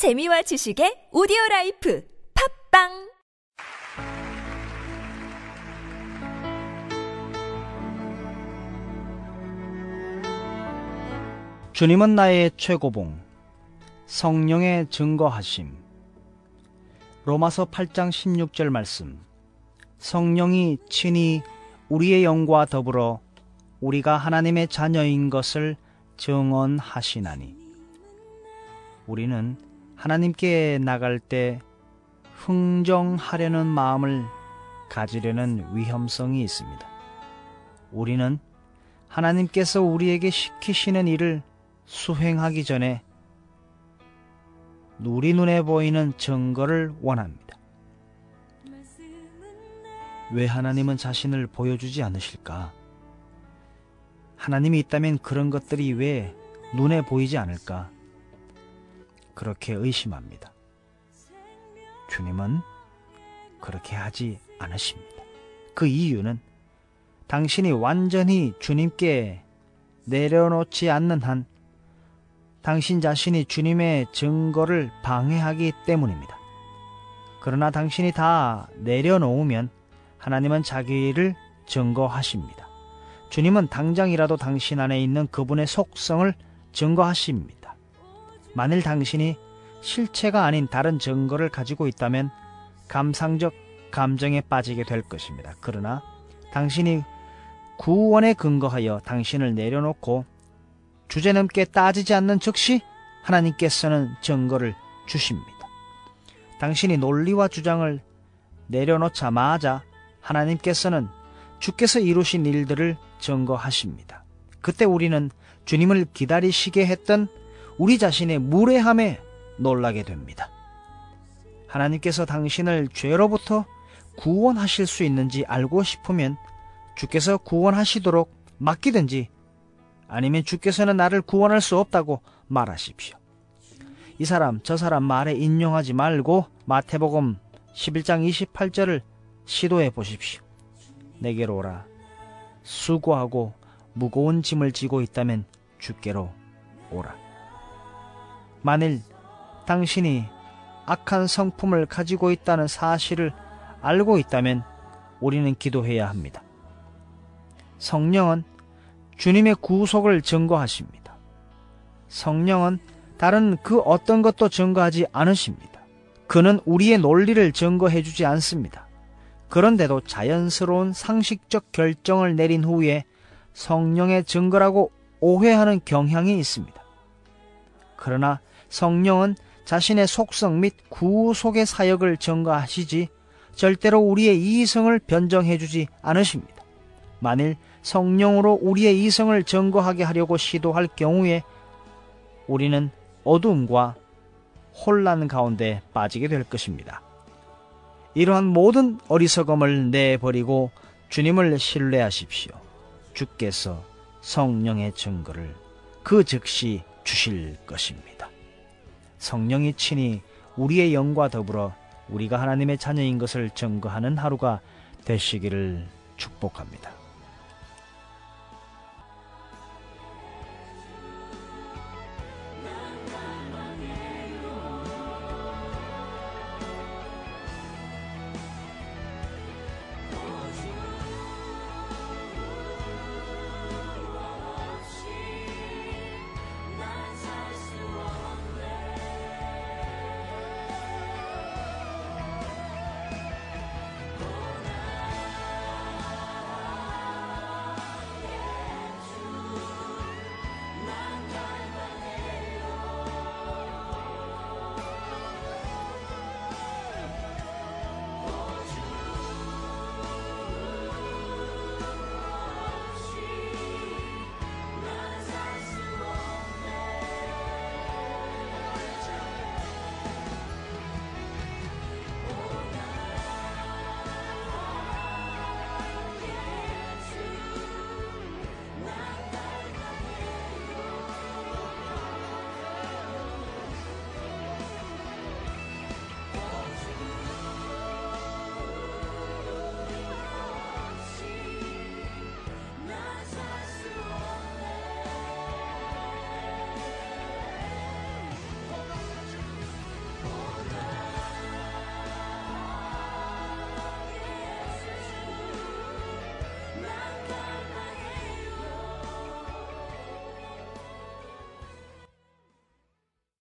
재미와 지식의 오디오 라이프 팟빵 주님은 나의 최고봉, 성령의 증거하심. 로마서 8장 16절 말씀. 성령이 친히 우리의 영과 더불어 우리가 하나님의 자녀인 것을 증언하시나니. 우리는 하나님께 나갈 때 흥정하려는 마음을 가지려는 위험성이 있습니다. 우리는 하나님께서 우리에게 시키시는 일을 수행하기 전에 우리 눈에 보이는 증거를 원합니다. 왜 하나님은 자신을 보여주지 않으실까? 하나님이 있다면 그런 것들이 왜 눈에 보이지 않을까? 그렇게 의심합니다. 주님은 그렇게 하지 않으십니다. 그 이유는 당신이 완전히 주님께 내려놓지 않는 한 당신 자신이 주님의 증거를 방해하기 때문입니다. 그러나 당신이 다 내려놓으면 하나님은 자기를 증거하십니다. 주님은 당장이라도 당신 안에 있는 그분의 속성을 증거하십니다. 만일 당신이 실체가 아닌 다른 증거를 가지고 있다면 감상적 감정에 빠지게 될 것입니다. 그러나 당신이 구원에 근거하여 당신을 내려놓고 주제넘게 따지지 않는 즉시 하나님께서는 증거를 주십니다. 당신이 논리와 주장을 내려놓자마자 하나님께서는 주께서 이루신 일들을 증거하십니다. 그때 우리는 주님을 기다리시게 했던 우리 자신의 무례함에 놀라게 됩니다. 하나님께서 당신을 죄로부터 구원하실 수 있는지 알고 싶으면 주께서 구원하시도록 맡기든지 아니면 주께서는 나를 구원할 수 없다고 말하십시오. 이 사람 저 사람 말에 인용하지 말고 마태복음 11장 28절을 시도해 보십시오. 내게로 오라. 수고하고 무거운 짐을 지고 있다면 주께로 오라. 만일 당신이 악한 성품을 가지고 있다는 사실을 알고 있다면 우리는 기도해야 합니다. 성령은 주님의 구속을 증거하십니다. 성령은 다른 그 어떤 것도 증거하지 않으십니다. 그는 우리의 논리를 증거해 주지 않습니다. 그런데도 자연스러운 상식적 결정을 내린 후에 성령의 증거라고 오해하는 경향이 있습니다. 그러나 성령은 자신의 속성 및 구속의 사역을 증거하시지 절대로 우리의 이성을 변정해 주지 않으십니다. 만일 성령으로 우리의 이성을 증거하게 하려고 시도할 경우에 우리는 어둠과 혼란 가운데 빠지게 될 것입니다. 이러한 모든 어리석음을 내버리고 주님을 신뢰하십시오. 주께서 성령의 증거를 그 즉시 주실 것입니다. 성령이 친히 우리의 영과 더불어 우리가 하나님의 자녀인 것을 증거하는 하루가 되시기를 축복합니다.